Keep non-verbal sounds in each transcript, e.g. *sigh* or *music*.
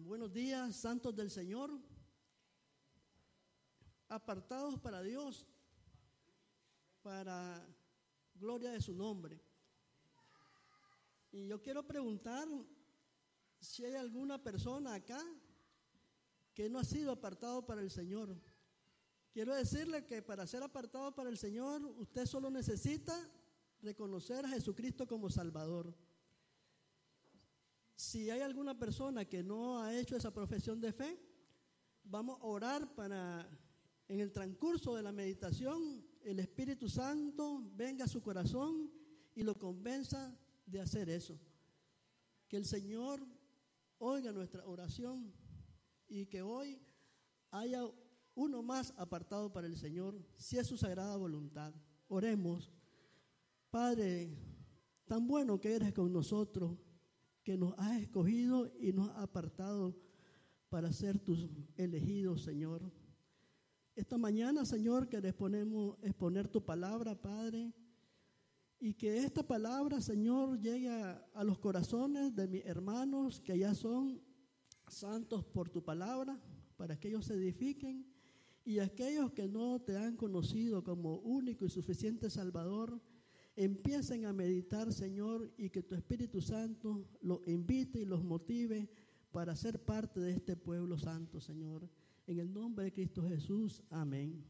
Buenos días, santos del Señor, apartados para Dios, para gloria de su nombre. Y yo quiero preguntar si hay alguna persona acá que no ha sido apartado para el Señor. Quiero decirle que para ser apartado para el Señor, usted solo necesita reconocer a Jesucristo como Salvador. Si hay alguna persona que no ha hecho esa profesión de fe, vamos a orar para en el transcurso de la meditación el Espíritu Santo venga a su corazón y lo convenza de hacer eso. Que el Señor oiga nuestra oración y que hoy haya uno más apartado para el Señor, si es su sagrada voluntad. Oremos. Padre, tan bueno que eres con nosotros que nos has escogido y nos has apartado para ser tus elegidos, Señor. Esta mañana, Señor, que ponemos exponer tu palabra, Padre, y que esta palabra, Señor, llegue a, a los corazones de mis hermanos que ya son santos por tu palabra, para que ellos se edifiquen, y aquellos que no te han conocido como único y suficiente Salvador, empiecen a meditar, Señor, y que tu Espíritu Santo los invite y los motive para ser parte de este pueblo santo, Señor. En el nombre de Cristo Jesús, amén.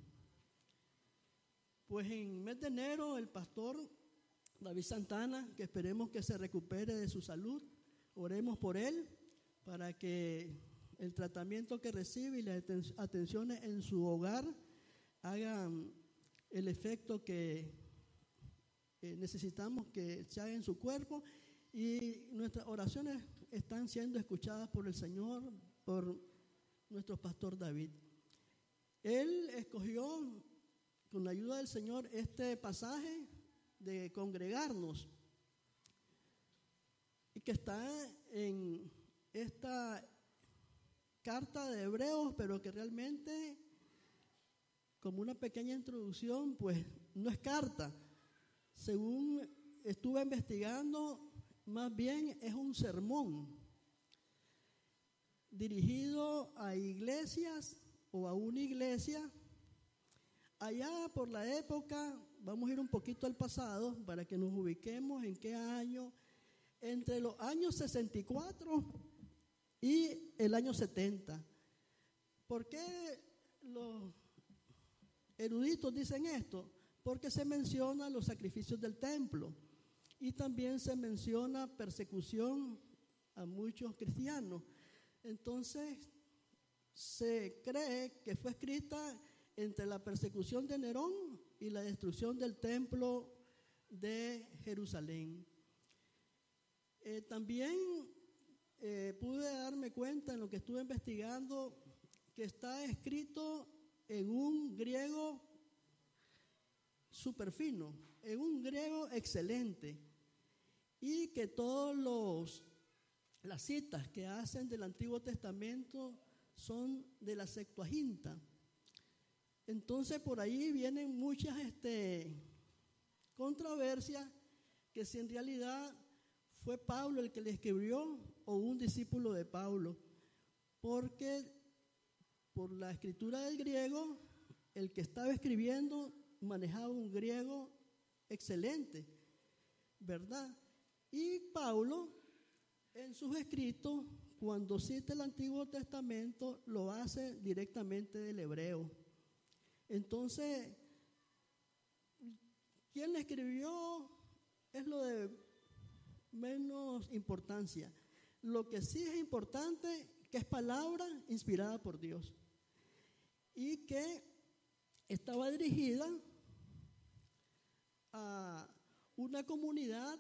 Pues en mes de enero el pastor David Santana, que esperemos que se recupere de su salud, oremos por él para que el tratamiento que recibe y las atenciones en su hogar hagan el efecto que necesitamos que se haga en su cuerpo y nuestras oraciones están siendo escuchadas por el Señor, por nuestro pastor David. Él escogió con la ayuda del Señor este pasaje de congregarnos y que está en esta carta de Hebreos, pero que realmente como una pequeña introducción, pues no es carta, según estuve investigando, más bien es un sermón dirigido a iglesias o a una iglesia. Allá por la época, vamos a ir un poquito al pasado para que nos ubiquemos en qué año, entre los años 64 y el año 70. ¿Por qué los eruditos dicen esto? Porque se menciona los sacrificios del templo y también se menciona persecución a muchos cristianos. Entonces, se cree que fue escrita entre la persecución de Nerón y la destrucción del templo de Jerusalén. Eh, también eh, pude darme cuenta en lo que estuve investigando que está escrito en un griego súper fino, en un griego excelente, y que todos los las citas que hacen del Antiguo Testamento son de la Septuaginta. Entonces por ahí vienen muchas este, controversias que si en realidad fue Pablo el que le escribió o un discípulo de Pablo, porque por la escritura del griego, el que estaba escribiendo manejaba un griego excelente, ¿verdad? Y Pablo, en sus escritos, cuando cita el Antiguo Testamento, lo hace directamente del hebreo. Entonces, ¿quién le escribió? Es lo de menos importancia. Lo que sí es importante, que es palabra inspirada por Dios. Y que estaba dirigida a una comunidad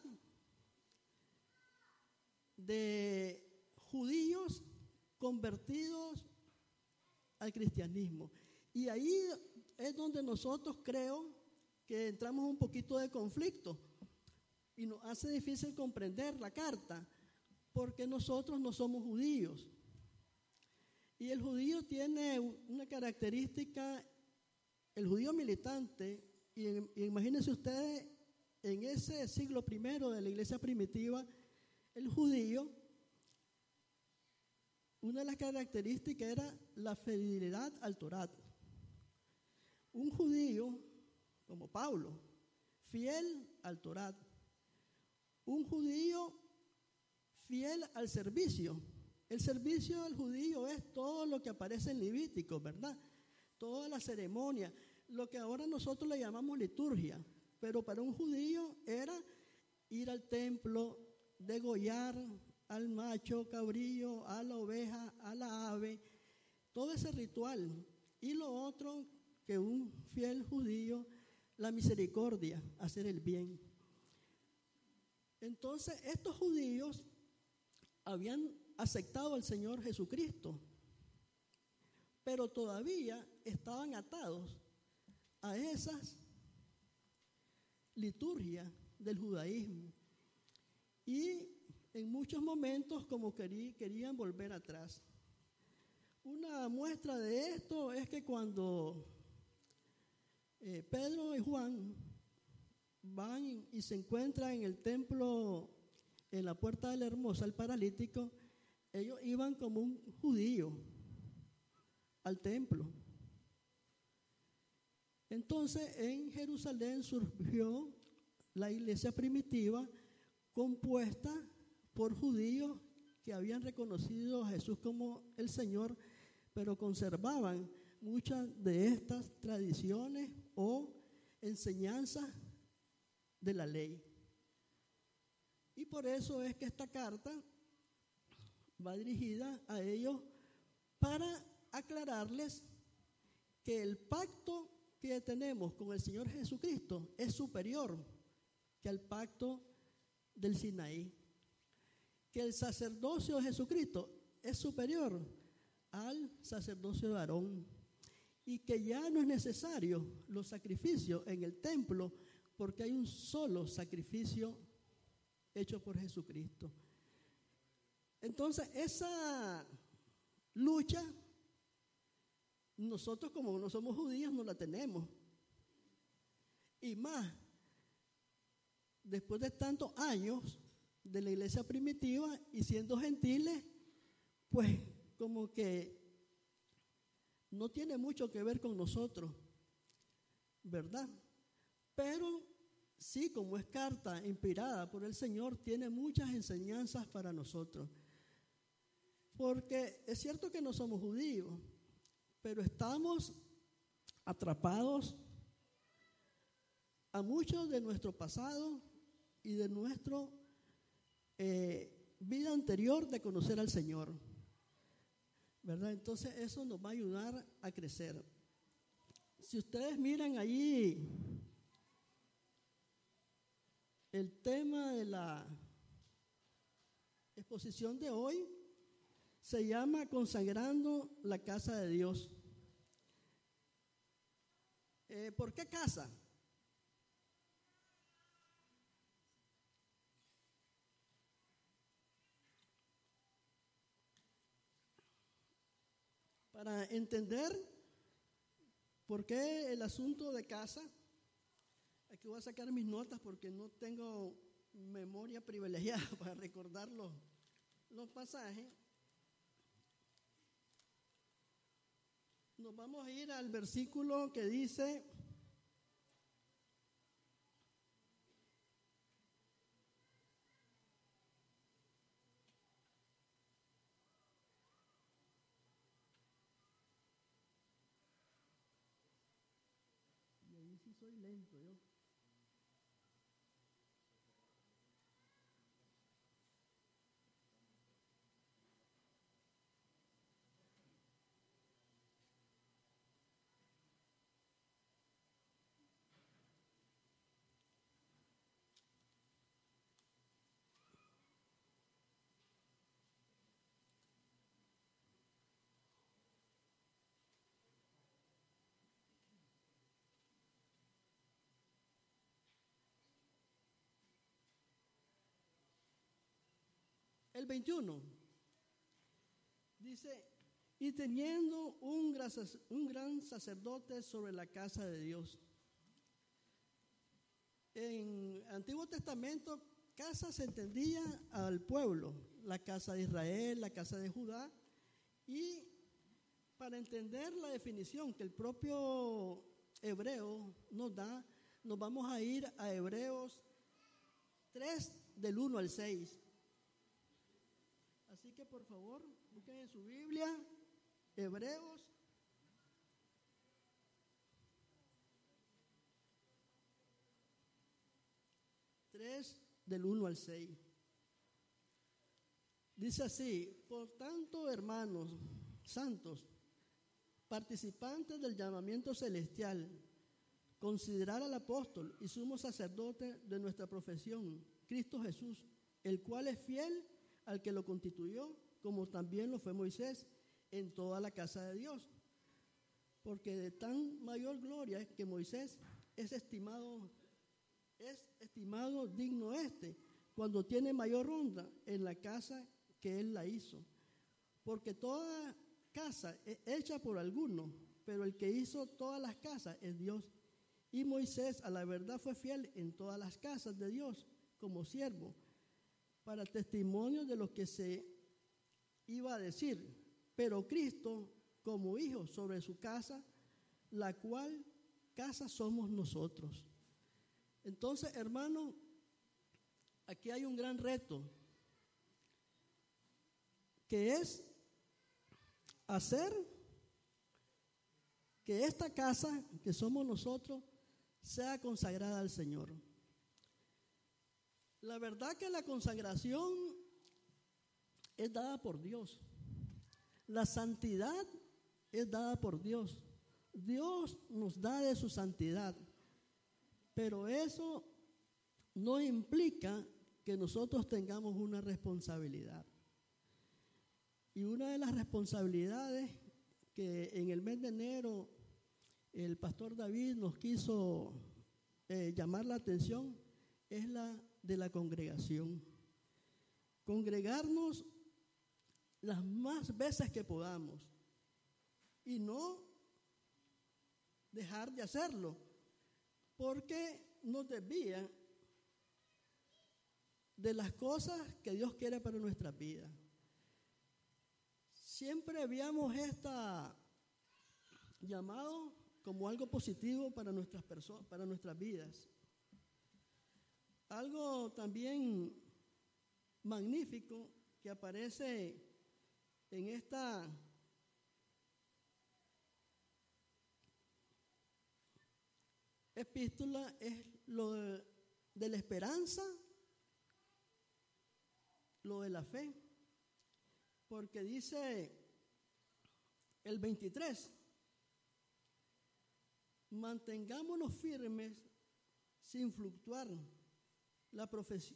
de judíos convertidos al cristianismo. Y ahí es donde nosotros creo que entramos un poquito de conflicto y nos hace difícil comprender la carta, porque nosotros no somos judíos. Y el judío tiene una característica, el judío militante y, imagínense ustedes, en ese siglo primero de la iglesia primitiva, el judío una de las características era la fidelidad al Torah. Un judío como Pablo, fiel al Torah. Un judío fiel al servicio. El servicio del judío es todo lo que aparece en Levítico, ¿verdad? Toda la ceremonia, lo que ahora nosotros le llamamos liturgia, pero para un judío era ir al templo, degollar al macho cabrillo, a la oveja, a la ave, todo ese ritual. Y lo otro que un fiel judío, la misericordia, hacer el bien. Entonces, estos judíos habían aceptado al Señor Jesucristo, pero todavía estaban atados a esas liturgias del judaísmo. Y en muchos momentos como querían volver atrás. Una muestra de esto es que cuando eh, Pedro y Juan van y se encuentran en el templo, en la puerta de la hermosa, el paralítico, ellos iban como un judío al templo. Entonces en Jerusalén surgió la iglesia primitiva compuesta por judíos que habían reconocido a Jesús como el Señor, pero conservaban muchas de estas tradiciones o enseñanzas de la ley. Y por eso es que esta carta va dirigida a ellos para aclararles que el pacto que tenemos con el Señor Jesucristo es superior que al pacto del Sinaí. Que el sacerdocio de Jesucristo es superior al sacerdocio de Aarón. Y que ya no es necesario los sacrificios en el templo porque hay un solo sacrificio hecho por Jesucristo. Entonces, esa lucha, nosotros como no somos judíos no la tenemos. Y más, después de tantos años de la iglesia primitiva y siendo gentiles, pues como que no tiene mucho que ver con nosotros, ¿verdad? Pero sí, como es carta inspirada por el Señor, tiene muchas enseñanzas para nosotros. Porque es cierto que no somos judíos, pero estamos atrapados a mucho de nuestro pasado y de nuestra eh, vida anterior de conocer al Señor. ¿Verdad? Entonces eso nos va a ayudar a crecer. Si ustedes miran allí el tema de la exposición de hoy, se llama Consagrando la casa de Dios. Eh, ¿Por qué casa? Para entender por qué el asunto de casa, aquí voy a sacar mis notas porque no tengo memoria privilegiada *laughs* para recordar los, los pasajes. Nos vamos a ir al versículo que dice, soy lento yo. El 21 dice, y teniendo un gran, un gran sacerdote sobre la casa de Dios. En Antiguo Testamento, casa se entendía al pueblo, la casa de Israel, la casa de Judá, Y para entender la definición que el propio hebreo nos da, nos vamos a ir a Hebreos 3 del 1 al 6. Así que por favor, busquen en su Biblia Hebreos 3 del 1 al 6. Dice así, por tanto, hermanos santos, participantes del llamamiento celestial, considerar al apóstol y sumo sacerdote de nuestra profesión, Cristo Jesús, el cual es fiel al que lo constituyó, como también lo fue Moisés en toda la casa de Dios. Porque de tan mayor gloria que Moisés es estimado, es estimado digno este, cuando tiene mayor ronda en la casa que él la hizo. Porque toda casa es hecha por alguno, pero el que hizo todas las casas es Dios. Y Moisés a la verdad fue fiel en todas las casas de Dios como siervo, para testimonio de lo que se iba a decir. Pero Cristo como hijo sobre su casa, la cual casa somos nosotros. Entonces, hermano, aquí hay un gran reto, que es hacer que esta casa que somos nosotros sea consagrada al Señor. La verdad que la consagración es dada por Dios. La santidad es dada por Dios. Dios nos da de su santidad. Pero eso no implica que nosotros tengamos una responsabilidad. Y una de las responsabilidades que en el mes de enero el pastor David nos quiso eh, llamar la atención es la de la congregación. Congregarnos las más veces que podamos y no dejar de hacerlo, porque nos desvía de las cosas que Dios quiere para nuestra vida siempre habíamos esta llamado como algo positivo para nuestras personas, para nuestras vidas. Algo también magnífico que aparece en esta epístola es lo de, la esperanza, lo de la fe porque dice el 23, mantengámonos firmes sin fluctuar, la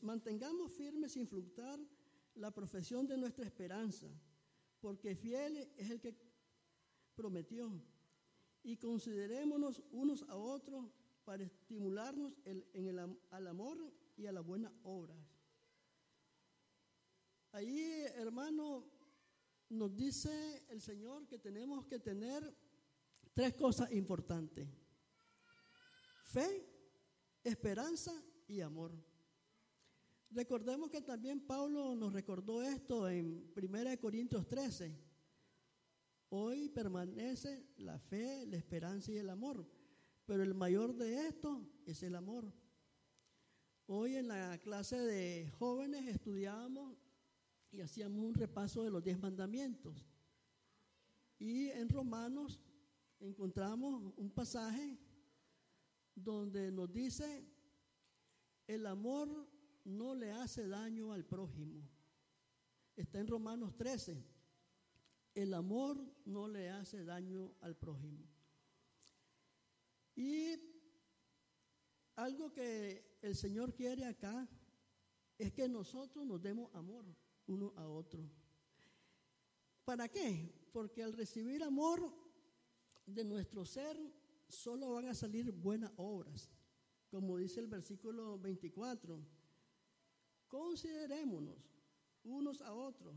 mantengamos firmes sin fluctuar la profesión de nuestra esperanza, porque fiel es el que prometió. Y considerémonos unos a otros para estimularnos en el, al amor y a la buena obra. Ahí, hermano, nos dice el Señor que tenemos que tener tres cosas importantes. Fe, esperanza y amor. Recordemos que también Pablo nos recordó esto en 1 Corintios 13. Hoy permanece la fe, la esperanza y el amor, pero el mayor de estos es el amor. Hoy en la clase de jóvenes estudiábamos y hacíamos un repaso de los diez mandamientos. Y en Romanos encontramos un pasaje donde nos dice, el amor no le hace daño al prójimo. Está en Romanos 13. El amor no le hace daño al prójimo. Y algo que el Señor quiere acá es que nosotros nos demos amor uno a otro. ¿Para qué? Porque al recibir amor de nuestro ser, solo van a salir buenas obras. Como dice el versículo 24, considerémonos unos a otros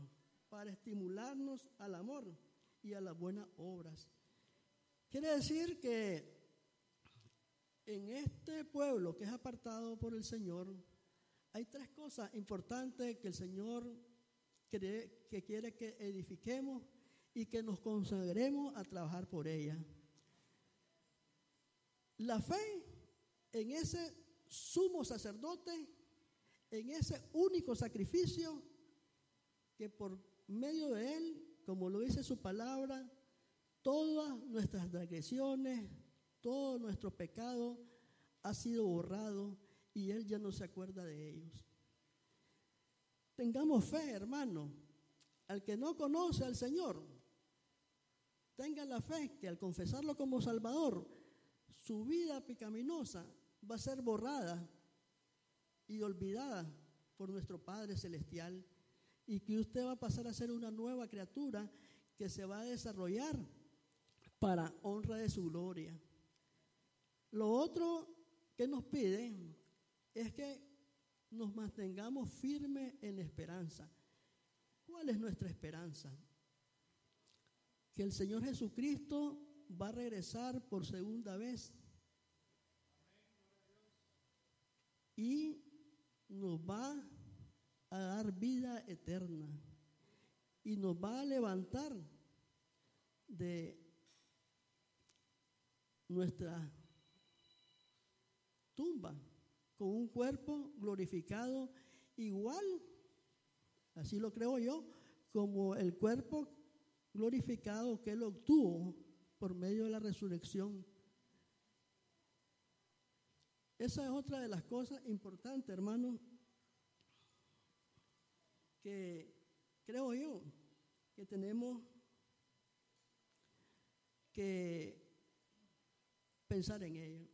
para estimularnos al amor y a las buenas obras. Quiere decir que en este pueblo que es apartado por el Señor, hay tres cosas importantes que el Señor que quiere que edifiquemos y que nos consagremos a trabajar por ella. La fe en ese sumo sacerdote, en ese único sacrificio que por medio de él, como lo dice su palabra, todas nuestras transgresiones, todo nuestro pecado ha sido borrado y él ya no se acuerda de ellos. Tengamos fe, hermano. Al que no conoce al Señor, tenga la fe que al confesarlo como Salvador, su vida pecaminosa va a ser borrada y olvidada por nuestro Padre Celestial y que usted va a pasar a ser una nueva criatura que se va a desarrollar para honra de su gloria. Lo otro que nos pide es que nos mantengamos firmes en esperanza. ¿Cuál es nuestra esperanza? Que el Señor Jesucristo va a regresar por segunda vez y nos va a dar vida eterna y nos va a levantar de nuestra tumba con un cuerpo glorificado igual, así lo creo yo, como el cuerpo glorificado que él obtuvo por medio de la resurrección. Esa es otra de las cosas importantes, hermano, que creo yo que tenemos que pensar en ello.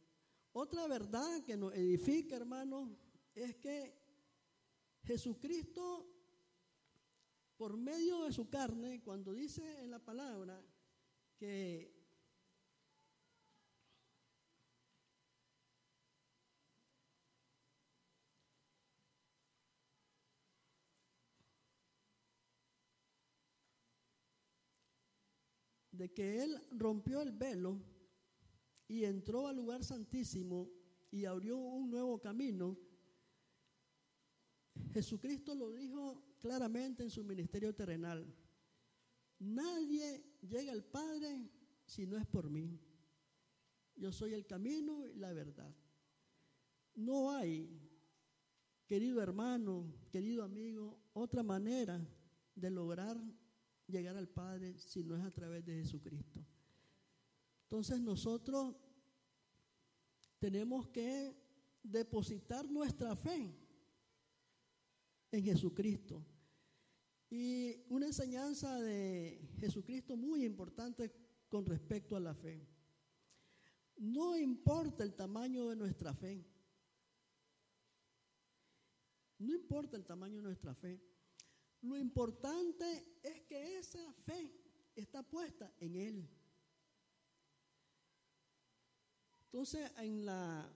Otra verdad que nos edifica, hermano, es que Jesucristo, por medio de su carne, cuando dice en la palabra que de que Él rompió el velo y entró al lugar santísimo y abrió un nuevo camino, Jesucristo lo dijo claramente en su ministerio terrenal. Nadie llega al Padre si no es por mí. Yo soy el camino y la verdad. No hay, querido hermano, querido amigo, otra manera de lograr llegar al Padre si no es a través de Jesucristo. Entonces nosotros tenemos que depositar nuestra fe en Jesucristo. Y una enseñanza de Jesucristo muy importante con respecto a la fe. No importa el tamaño de nuestra fe. No importa el tamaño de nuestra fe. Lo importante es que esa fe está puesta en Él. Entonces, en la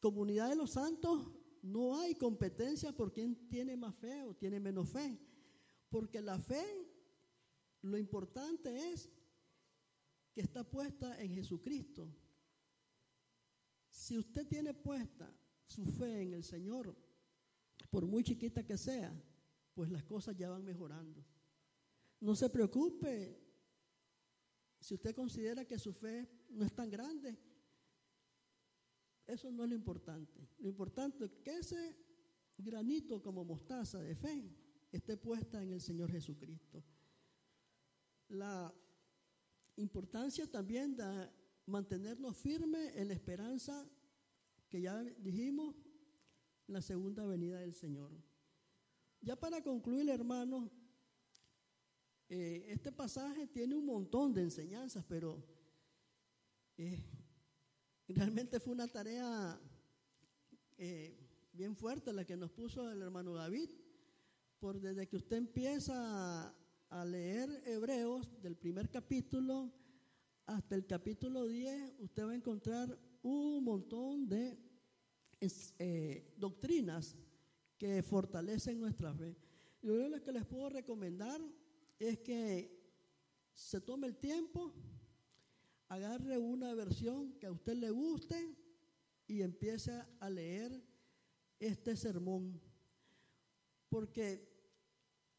comunidad de los santos no hay competencia por quién tiene más fe o tiene menos fe. Porque la fe, lo importante es que está puesta en Jesucristo. Si usted tiene puesta su fe en el Señor, por muy chiquita que sea, pues las cosas ya van mejorando. No se preocupe si usted considera que su fe no es tan grande. Eso no es lo importante. Lo importante es que ese granito como mostaza de fe esté puesta en el Señor Jesucristo. La importancia también de mantenernos firmes en la esperanza que ya dijimos, la segunda venida del Señor. Ya para concluir, hermanos, eh, este pasaje tiene un montón de enseñanzas, pero eh, *laughs* realmente fue una tarea eh, bien fuerte la que nos puso el hermano David, por desde que usted empieza a leer Hebreos del primer capítulo hasta el capítulo 10, usted va a encontrar un montón de doctrinas que fortalecen nuestra fe. Lo que les puedo recomendar es que se tome el tiempo, agarre una versión que a usted le guste y empiece a leer este sermón. Porque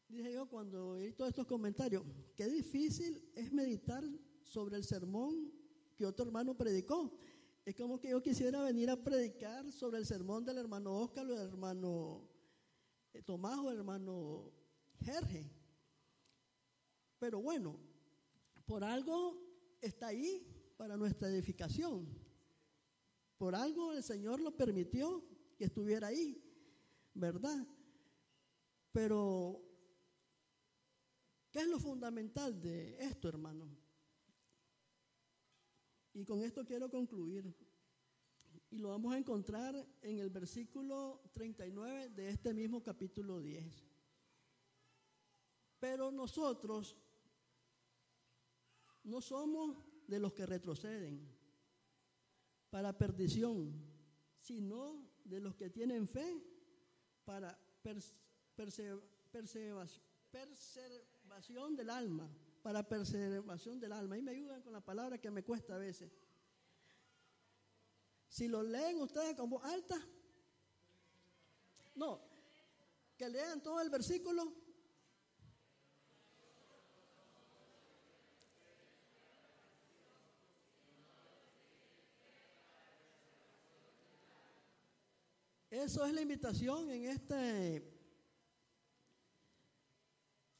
dije yo cuando oí todos estos comentarios, qué difícil es meditar sobre el sermón que otro hermano predicó. Es como que yo quisiera venir a predicar sobre el sermón del hermano Óscar o del hermano eh, Tomás o del hermano Jerge. Pero bueno, por algo está ahí para nuestra edificación. Por algo el Señor lo permitió que estuviera ahí, ¿verdad? Pero, ¿qué es lo fundamental de esto, hermano? Y con esto quiero concluir. Y lo vamos a encontrar en el versículo 39 de este mismo capítulo 10. Pero nosotros no somos de los que retroceden para perdición, sino de los que tienen fe para preservación del alma, para preservación del alma. Y me ayudan con la palabra que me cuesta a veces. Si lo leen ustedes con voz alta, no, que lean todo el versículo. Eso es la invitación en este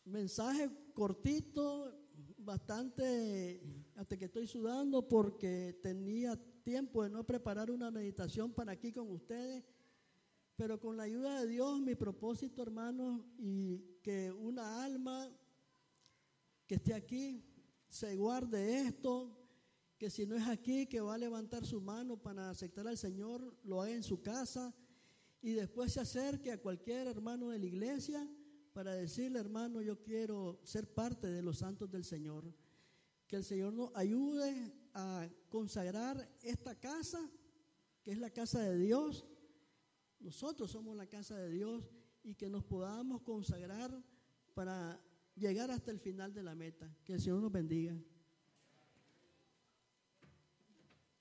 mensaje cortito, bastante, hasta que estoy sudando porque tenía tiempo de no preparar una meditación para aquí con ustedes, pero con la ayuda de Dios, mi propósito, hermanos, y que una alma que esté aquí se guarde esto, que si no es aquí, que va a levantar su mano para aceptar al Señor, lo haga en su casa y después se acerque a cualquier hermano de la iglesia para decirle, hermano, yo quiero ser parte de los santos del Señor. Que el Señor nos ayude a consagrar esta casa, que es la casa de Dios. Nosotros somos la casa de Dios y que nos podamos consagrar para llegar hasta el final de la meta. Que el Señor nos bendiga.